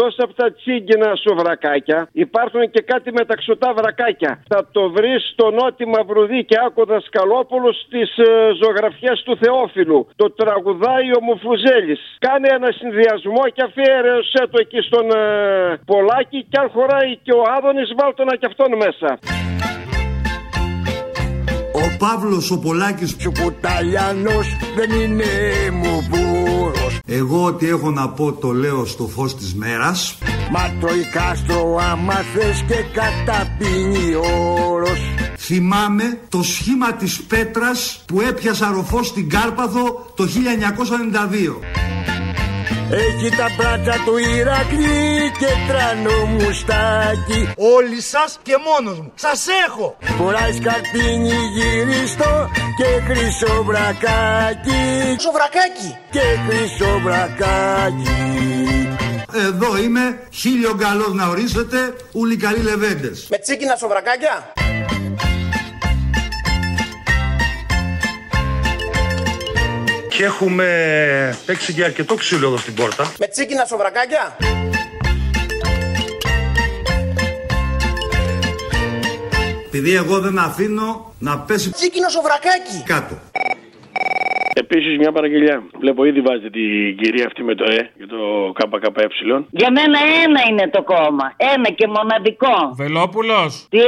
Εκτός από τα τσίγκινα σοβρακάκια, υπάρχουν και κάτι μεταξωτά βρακάκια. Θα το βρεις στο Νότι Μαυρουδί και άκουδα Σκαλόπουλο στις ε, ζωγραφιές του Θεόφιλου. Το τραγουδάει ο Μουφουζέλης. Κάνε ένα συνδυασμό και αφιέρεσε το εκεί στον ε, Πολάκη και αν χωράει και ο Άδωνης, βάλτονα και αυτόν μέσα. Ο Παύλος ο Πολάκης. Σου κουταλιανός δεν είναι μου βούρος. Εγώ ό,τι έχω να πω το λέω στο φως της μέρας. Μα το Κάστρο άμα θες και καταπίνει όρος. Θυμάμαι το σχήμα της πέτρας που έπιασα ροφό στην Κάρπαθο το 1992 Έχει τα μπράτσα του Ηρακλή και τρανό μουστάκι Όλοι σας και μόνος μου. Σας έχω. Φοράει σκαρτίνι γυριστό και χρυσό βρακάκι Σοβρακάκι. Και χρυσό βρακάκι Εδώ είμαι, χίλιο καλός να ορίσετε, ούλοι καλοί λεβέντες Με τσίκινα σοβρακάκια. Και έχουμε παίξει και αρκετό ξύλο εδώ στην πόρτα. Με τσίκινα σοβρακάκια. Επειδή εγώ δεν αφήνω να πέσει Τσίκινο σοβρακάκι. κάτω Επίσης, μια παραγγελιά. Βλέπω ήδη βάζετε την κυρία αυτή με το Ε για το ΚΚΕ. Για μένα ένα είναι το κόμμα. Ένα και μοναδικό. Βελόπουλος. Τι;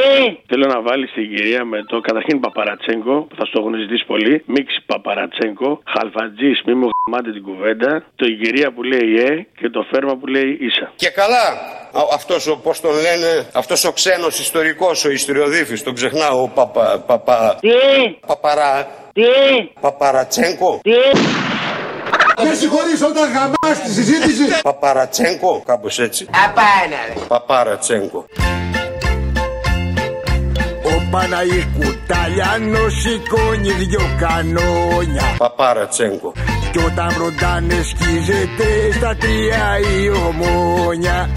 Θέλω να βάλεις την κυρία με το καταρχήν Παπαρατσέγκο, που θα στο έχουν ζητήσει πολύ. Μίξη Παπαρατσέγκο, Χαλφατζής, μη μου γαμάτε την κουβέντα. Το η κυρία που λέει Ε και το φέρμα που λέει Ίσα. Και καλά, α- αυτός ο, πώς τον λένε, αυτός ο ξένος ιστορικός, ο ιστοριοδίφης, τον ξεχνάω, ο παπα, παπα, Τι; παπαρά, Τι; παπαρατσέγκο, Τι; Με συγχωρείς όταν γαμάς τη συζήτηση παπαρατσέγκο, κάπως έτσι, Απάνα. παπαρατσέγκο. Ο Παναής κουταλιανός σηκώνει δυο κανόνια Παπαρατσέγκο. Κι όταν βροντάνε σκίζεται στα τρία η ομόνια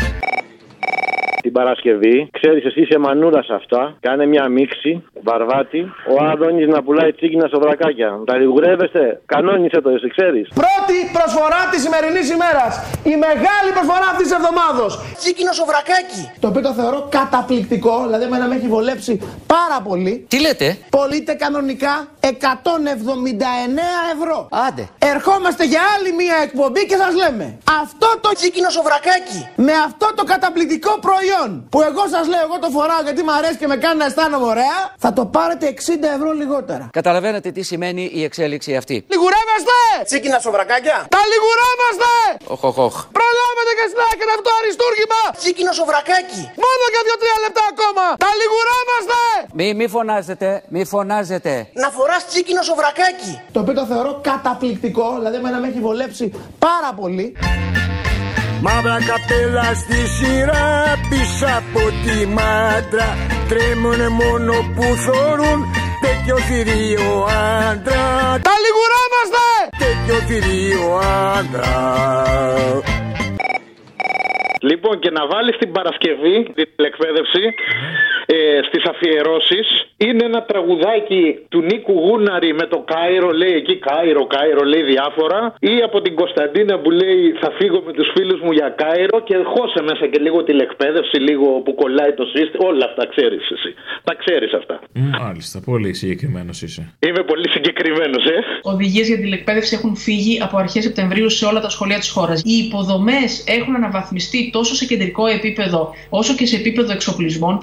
Την Παρασκευή, ξέρεις εσύ είσαι μανούρα σε αυτά. Κάνε μια μίξη, βαρβάτη. Ο Άδωνης να πουλάει τσίκινα στο βρακάκια. Τα λιγουρεύεστε, κανόνισε το, εσύ ξέρεις. Πρώτη προσφορά της σημερινής ημέρας. Η μεγάλη προσφορά αυτής της εβδομάδα. Τσίκινο σοβρακάκι. Το οποίο το θεωρώ καταπληκτικό, δηλαδή εμένα με έχει βολέψει πάρα πολύ. Τι λέτε; Πωλείται κανονικά 179 ευρώ. Άντε. Ερχόμαστε για άλλη μία εκπομπή και σας λέμε Αυτό το τσίκινο σοβρακάκι Με αυτό το καταπληκτικό προϊόν Που εγώ σας λέω εγώ το φοράω γιατί μου αρέσει και με κάνει να αισθάνομαι ωραία Θα το πάρετε 60 ευρώ λιγότερα Καταλαβαίνετε τι σημαίνει η εξέλιξη αυτή. Λιγουρεύεστε Τσίκινα σοβρακάκια Τα λιγουρεύεστε Οχ, οχ, οχ. Προλάβετε και συνάχετε αυτό το αριστούργημα Τσίκινο σοβρακάκι Μόνο για 2-3 λεπτά ακόμα Τα λιγουρεύεστε Μη, μη φωνάζετε, μη φωνάζετε. να φοράς τσίκινο σοβρακάκι. Το οποίο το θεωρώ καταπληκτικό, δηλαδή εμένα με έχει βολέψει πάρα πολύ. Μαύρα καπέλα στη σειρά πίσω από τη μάντρα. Τρέμουνε μόνο που θωρούν τέτοιο θηρίο άντρα. Τα λιγουράμαστε! Τέτοιο θηρίο άντρα. Λοιπόν, και να βάλεις την Παρασκευή την τηλεκπαίδευση ε, στις αφιερώσεις. Είναι ένα τραγουδάκι του Νίκου Γούναρη με το Κάιρο, λέει εκεί Κάιρο, Κάιρο, λέει διάφορα. Ή από την Κωνσταντίνα που λέει Θα φύγω με τους φίλους μου για Κάιρο και χώσε μέσα και λίγο τηλεκπαίδευση, λίγο που κολλάει το σύστημα. Όλα αυτά ξέρεις εσύ. Τα ξέρεις αυτά. Μάλιστα, πολύ συγκεκριμένος είσαι. Είμαι πολύ συγκεκριμένος, ε. Οδηγίες για την εκπαίδευση έχουν φύγει από αρχές Σεπτεμβρίου σε όλα τα σχολεία της χώρας. Οι υποδομές έχουν αναβαθμιστεί τόσο σε κεντρικό επίπεδο όσο και σε επίπεδο εξοπλισμών.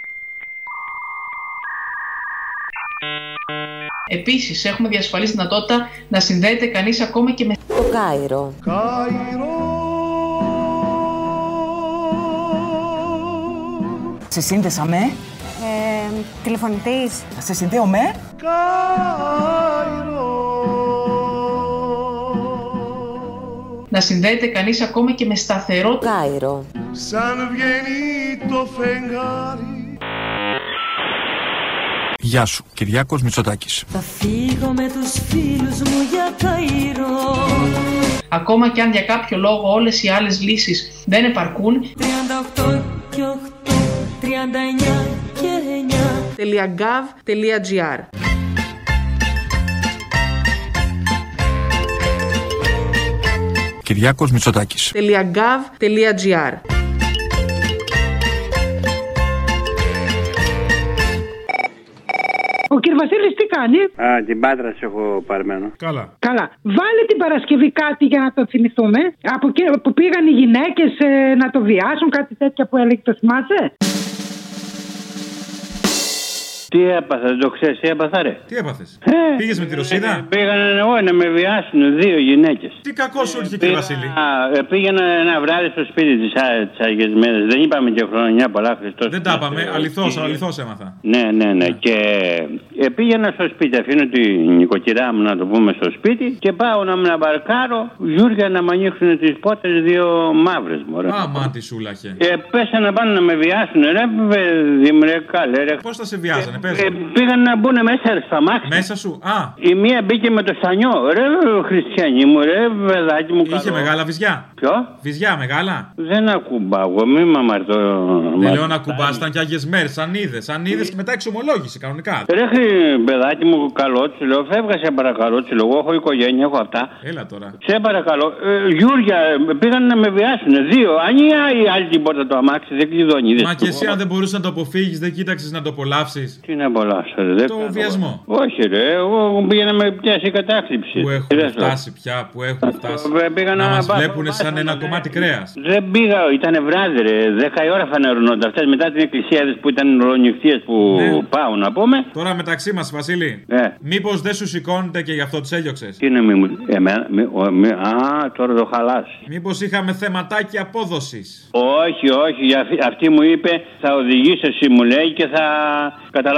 Επίσης, έχουμε διασφαλίσει δυνατότητα να συνδέεται κανείς ακόμα και με Το Κάιρο. Σε σύνδεσα με, Ε, τηλεφωνητής. σε συνδέω με; να συνδέεται κανείς ακόμα και με σταθερό Κάιρο. Σαν βγαίνει το φεγγάρι Γεια σου, Κυριάκος Μητσοτάκης. Θα φύγω με τους φίλους μου για Κάιρο. Ακόμα και αν για κάποιο λόγο όλες οι άλλες λύσεις δεν επαρκούν, 38 και 8, 39 και 9. .gov.gr Κυριάκος Μητσοτάκης. .gov.gr κάνει; Α, την πάτρα σε έχω παρμένο. Καλά. Καλά. Βάλε την Παρασκευή κάτι για να το θυμηθούμε. Από εκεί που πήγαν οι γυναίκες να το βιάσουν, κάτι τέτοια που έλεγε, το θυμάσαι; Τι έπαθα, δεν το ξέρεις, τι έπαθα, ρε; Τι έπαθες; Ε, Πήγες με τη Ρωσίδα; Πήγαν εγώ να με βιάσουν δύο γυναίκες. Τι κακός σου ήρθε, κύριε Βασίλη; Πήγαινα ένα βράδυ στο σπίτι τη Άγιε Μέρες. Δεν είπαμε και χρονιά πολλά Χριστός. Δεν τα είπαμε. Αληθώς, αληθώς έμαθα. Ναι, ναι, ναι. Και ε, πήγαινα στο σπίτι. Αφήνω την νοικοκυρά μου να το πούμε στο σπίτι και πάω να με μπαρκάρω. Γιούρια να με ανοίξουν τις πότε δύο μαύρες μου. Α, μα τι σούλαχε. Ε, πέσανε πάνω να με βιάσουν. Ρε, παιδί μου, ρε, καλέ, ρε. Πώς θα σε βιάζανε, πες. Ε, πήγαν να μπουν μέσα στα μάτια. Μέσα σου, α. Η μία μπήκε με το στανιό. Ρε, χριστιανή μου, ρε, παιδάκι μου. Είχε καλό. μεγάλα βυζιά. Ποιο; Βυζιά μεγάλα. Δεν ακουμπάω, μη με αμαρτώ. Δεν λέω να κουμπά, ήταν και άγιες μέρες. Αν είδες, αν είδες και μετά εξομολόγηση κανονικά. Ρε, χρυ- παιδάκι μου, καλό του λέω, φεύγα σε παρακαλώ, του λέω, εγώ έχω οικογένεια, έχω αυτά. Έλα τώρα. Σε παρακαλώ, ε, Γιούρια, ε, πήγαν να με βιάσουν. Δύο. Αν η άλλη την πόρτα το αμάξι, δεν κλειδώνει. είδες Μα το. και εσύ αν δεν μπορούσες να το αποφύγεις, δεν κοίταξες να το απολαύσεις. Τι να απολαύσω, ρε. δεν Το κάνω. βιασμό. Όχι, ρε, εγώ πήγα να με πιάσει η κατάκληψη. Που έχουμε Δεν λέω. φτάσει πια, που έχουμε φτάσει. Ε, πήγα Να να μας πάω- βλέπουν σαν ένα κομμάτι κρέας. Δεν πήγα, ήταν βράδυ, ρε. Δέκα η ώρα φανερωνόντα. Αυτές μετά την εκκλησία είδες που ήταν ρονιχτίε που Ναι. πάω να πούμε. Τώρα μεταξύ μας, Βασίλη. Ναι. Μήπως δεν σου σηκώνεται και γι' αυτό τις έδιωξες; Τι είναι μη μου. Εμένα, μη, ο, μη, α, τώρα το χαλάσει. Μήπως είχαμε θεματάκι απόδοσης; Όχι, όχι. για αυτή- Αυτή μου είπε θα οδηγήσει εσύ μου λέει και θα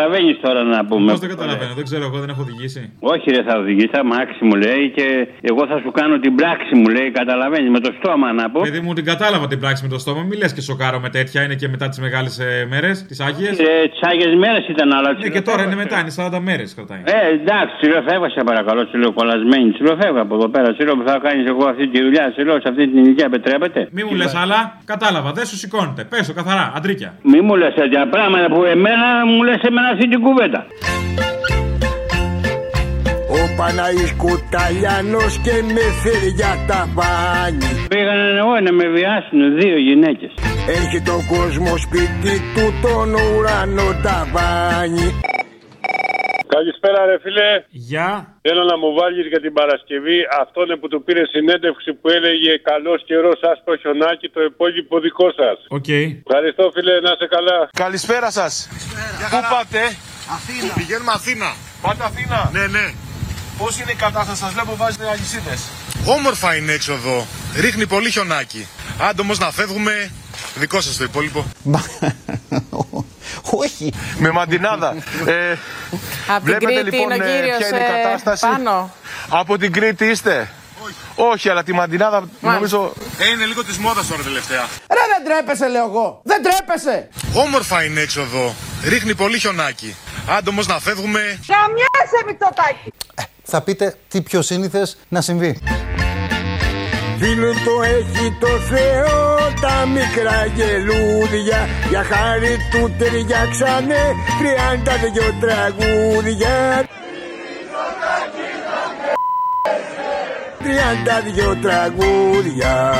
καταλαβαίνεις τώρα να πούμε. Πώς δεν καταλαβαίνω, δεν ξέρω, εγώ δεν έχω οδηγήσει. Όχι, ρε, θα οδηγήσει τα μάξι μου λέει και εγώ θα σου κάνω την πράξη μου λέει. Καταλαβαίνεις με το στόμα να πω. Παιδί μου την κατάλαβα την πράξη με το στόμα. Μη λες και σοκάρω με τέτοια, είναι και μετά τις μεγάλες μέρες, τις άγιες. Ε, τις άγιες μέρες ήταν, αλλά. Ναι, και τώρα είναι μετά, είναι 40 μέρες κρατάει. Ε, εντάξει, σου λέω φεύγα σε παρακαλώ, σου λέω κολλασμένη, σου λέω φεύγα από εδώ πέρα, σου λέω που θα κάνεις εγώ αυτή τη δουλειά, σου λέω σε αυτή την ηλικία επιτρέπεται. Μη μου λες άλλα, κατάλαβα, δεν σου σηκώνεται. Πε το καθαρά, αντρίκια. Μη μου λες τέτοια πράγματα που εμένα μου λες εμένα αυτή την κουβέντα. Ο Παναής Κουταλιάνος και με φέρει για τα μπάνι Πήγαν εγώ να με βιάσουν δύο γυναίκες. Έχει το κόσμος σπίτι του τον ουρανό ταβάνι Καλησπέρα, ρε φίλε. Γεια. Θέλω να μου βάλεις για την Παρασκευή αυτόν που του πήρε συνέντευξη που έλεγε Καλός καιρός, άσπρο χιονάκι, το υπόλοιπο δικό σας. Οκ. Ευχαριστώ, φίλε, να είστε καλά. Καλησπέρα σας. Πού πάτε, Αθήνα. Πηγαίνουμε Αθήνα. Πάτε Αθήνα. Ναι, ναι. Πώς είναι η κατάσταση, σας βλέπω βάζετε αλυσίδες. Όμορφα είναι έξω εδώ. Ρίχνει πολύ χιονάκι. Άντε όμως να φεύγουμε. Δικό σας το υπόλοιπο. Όχι. Με μαντινάδα. Ε, Απ' την βλέπετε Κρήτη λοιπόν είναι ο ε, κύριος, ποια είναι η ε, κατάσταση. πάνω. Από την Κρήτη είστε; Όχι. αλλά τη μαντινάδα νομίζω. Ε, είναι λίγο της μόδας τώρα τελευταία. Ρε δεν τρέπεσαι λέω εγώ. Δεν τρέπεσαι. Όμορφα είναι έξω εδώ. Ρίχνει πολύ χιονάκι. Άντε όμως να φεύγουμε. Καμιάσαι Μητσοτάκη. Θα πείτε τι πιο σύνηθες να συμβεί. Φίλου το έχει το Θεό τα μικρά γελούδια. Για χάρη του ταιριάξανε τριάντα δυο τραγούδια. Τριάντα δυο τραγούδια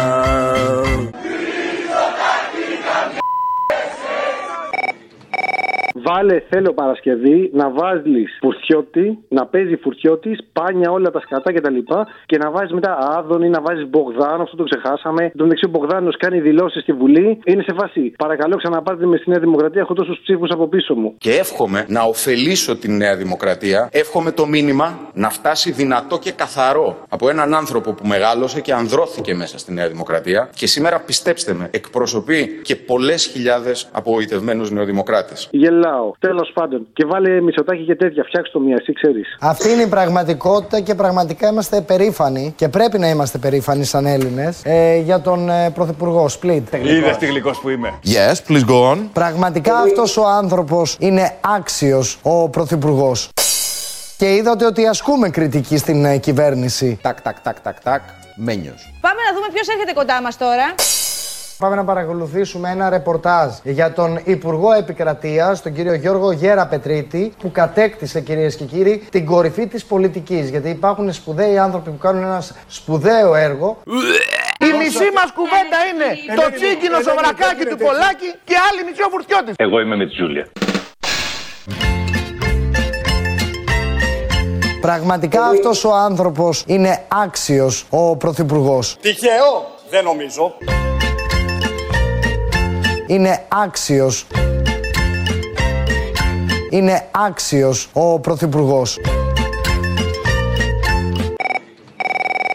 Βάλε, θέλω Παρασκευή να βάζεις φουρτιώτη, να παίζει φουρτιώτης, πάνια όλα τα σκατά κτλ. Και, και να βάζεις μετά Άδωνη, να βάζεις Μπογδάνο, αυτό το ξεχάσαμε. Εν τω μεταξύ ο Μπογδάνος κάνει δηλώσεις στη Βουλή. Είναι σε φάση. Παρακαλώ, ξαναπάρτε με στη Νέα Δημοκρατία. Έχω τόσους ψήφους από πίσω μου. Και εύχομαι να ωφελήσω την Νέα Δημοκρατία. Εύχομαι το μήνυμα να φτάσει δυνατό και καθαρό από έναν άνθρωπο που μεγάλωσε και ανδρώθηκε μέσα στη Νέα Δημοκρατία. Και σήμερα, πιστέψτε με, εκπροσωπεί και πολλές χιλιάδες απογοητευμένου νεοδημοκράτες. Γελάω. Τέλος πάντων. Και βάλε μισοτάκι και τέτοια. Φτιάξτε το μία, εσύ ξέρεις. Αυτή είναι η πραγματικότητα και πραγματικά είμαστε περήφανοι και πρέπει να είμαστε περήφανοι σαν Έλληνες ε, για τον ε, Πρωθυπουργό Σπλίτ. Είδες τι γλυκός που είμαι. Yes, please go on. Πραγματικά αυτός ο άνθρωπος είναι άξιος ο Πρωθυπουργός. Και είδατε ότι ασκούμε κριτική στην ε, κυβέρνηση. Τάκ, τάκ, τάκ, τάκ, τάκ. Μένιος. Πάμε να δούμε ποιος έρχεται κοντά μας τώρα. Πάμε να παρακολουθήσουμε ένα ρεπορτάζ για τον Υπουργό Επικρατείας, τον κύριο Γιώργο Γέρα Πετρίτη, που κατέκτησε κυρίες και κύριοι την κορυφή της πολιτικής. Γιατί υπάρχουν σπουδαίοι άνθρωποι που κάνουν ένα σπουδαίο έργο. Η μισή μας κουβέντα είναι το τσίγκινο σοβρακάκι του Πολάκη και άλλη μισή ο Φουρτιώτης. Εγώ είμαι με τη Τζούλια. Πραγματικά αυτός ο άνθρωπος είναι άξιος ο Πρωθυπουργός. Τυχαίο, δεν νομίζω. Είναι άξιος. Είναι άξιος ο Πρωθυπουργός.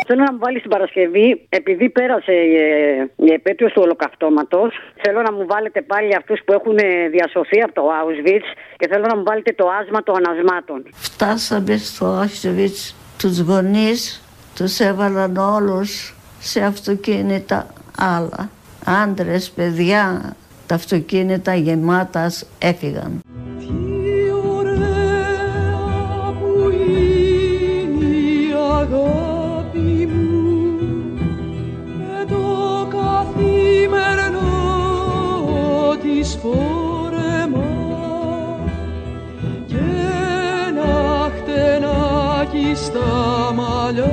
Θέλω να μου βάλεις την Παρασκευή, επειδή πέρασε ε, η επέτειος του ολοκαυτώματος, θέλω να μου βάλετε πάλι αυτούς που έχουν ε, διασωθεί από το Auschwitz και θέλω να μου βάλετε το άσμα των ανασμάτων. Φτάσαμε στο Auschwitz, τους γονείς τους έβαλαν όλους σε αυτοκίνητα άλλα. Άντρες, παιδιά, τα αυτοκίνητα γεμάτας έφυγαν. η αγάπη μου με το καθημερινό της φόρεμα και ένα χτενάκι στα μαλλιά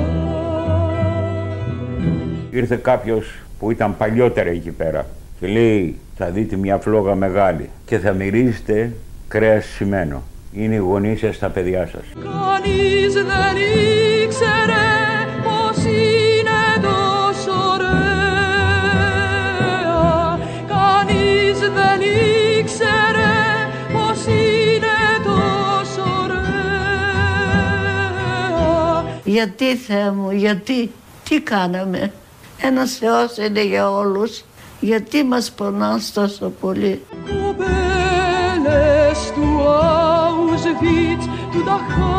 Ήρθε κάποιος που ήταν παλιότερα εκεί πέρα και λέει θα δείτε μια φλόγα μεγάλη και θα μυρίζετε κρέας σημαίνο. Είναι οι γονείς σας τα παιδιά σας. Κανείς δεν ήξερε πως είναι τόσο ωραία Κανείς δεν ήξερε πως είναι τόσο ωραία Γιατί Θεέ μου, γιατί, τι κάναμε; Ένας Θεός είναι για όλους. Γιατί μας πονάς τόσο πολύ; Κοπέλες του Auschwitz, του Dachau,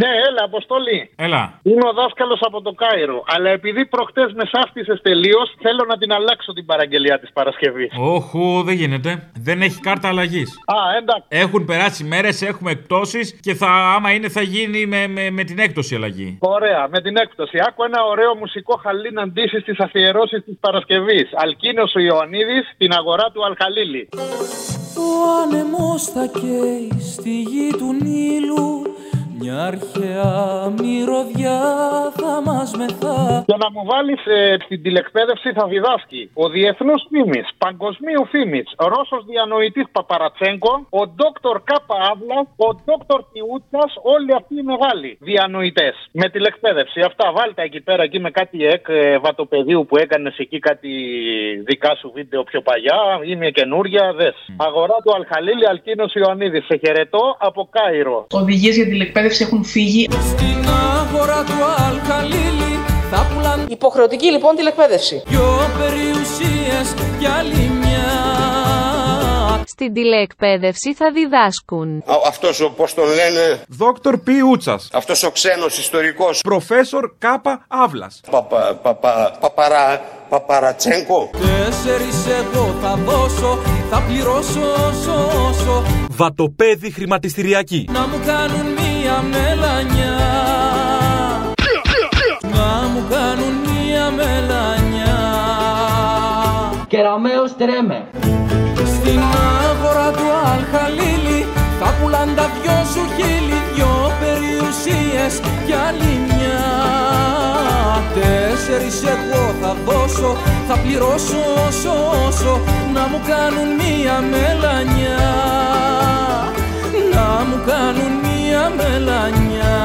Ναι, έλα, Αποστολή. Έλα. Είμαι ο δάσκαλος από το Κάιρο. Αλλά επειδή προχτές με σάφτισες τελείως, θέλω να την αλλάξω την παραγγελία της Παρασκευής. Όχου, δεν γίνεται. Δεν έχει κάρτα αλλαγής. Α, εντάξει. Έχουν περάσει μέρες, έχουμε εκπτώσεις και θα, άμα είναι θα γίνει με, με, με την έκπτωση αλλαγή. Ωραία, με την έκπτωση. Άκου ένα ωραίο μουσικό χαλίν αντίσει στι αφιερώσεις της Παρασκευής. Αλκίνος ο Ιωαννίδης, την αγορά του Αλχαλίλη. Ο άνεμος θα καίει στη γη του Νείλου μια αρχαία μυρωδιά θα μας μεθά Για να μου βάλεις στην τηλεκπαίδευση θα διδάσκει ο διεθνούς φήμης, παγκοσμίου φήμης, Ρώσος διανοητής Παπαρατσέγκο, ο Δόκτωρ Κάπα Αύλα, ο Δόκτωρ Τιούτσα, όλοι αυτοί οι μεγάλοι διανοητές. Με τηλεκπαίδευση. Αυτά βάλτε εκεί πέρα εκεί με κάτι εκ ε, βατοπεδίου που έκανες εκεί κάτι δικά σου βίντεο πιο παλιά. Είναι καινούρια, δες. Αγορά του Αλχαλίλη Αλκίνος Ιωαννίδης. Σε χαιρετώ από Κάιρο. Οδηγίες για τηλεκπαίδευση έχουν φύγει. Στην αγορά του Αλκαλίλη θα πουλάν Υποχρεωτική λοιπόν τηλεκπαίδευση. δυο περιουσίες για άλλη μια Στην τηλεεκπαίδευση θα διδάσκουν. Αυτός ο, πώς τον λένε, Δόκτωρ Π. Ούτσας. αυτός ο ξένος ιστορικός, Προφέσορ Κάπα Αύλας. παπα, παπα, παπαρα, παπαρατσέγκο. Τέσσερις εγώ θα δώσω, θα πληρώσω όσο όσο Βατοπέδι χρηματιστηριακή. Να μου κάνουν μία μελανιά. Να μου κάνουν μία μελανιά. Κεραμέως τρέμε. Στην αγορά του Αλχαλίλη Θα πουλάν τα δυο σου χείλη Δυο περιουσίες κι άλλη μια. Τέσσερις εγώ θα δώσω Θα πληρώσω όσο όσο Να μου κάνουν μία μελανιά. Να μου κάνουν μία μελανιά.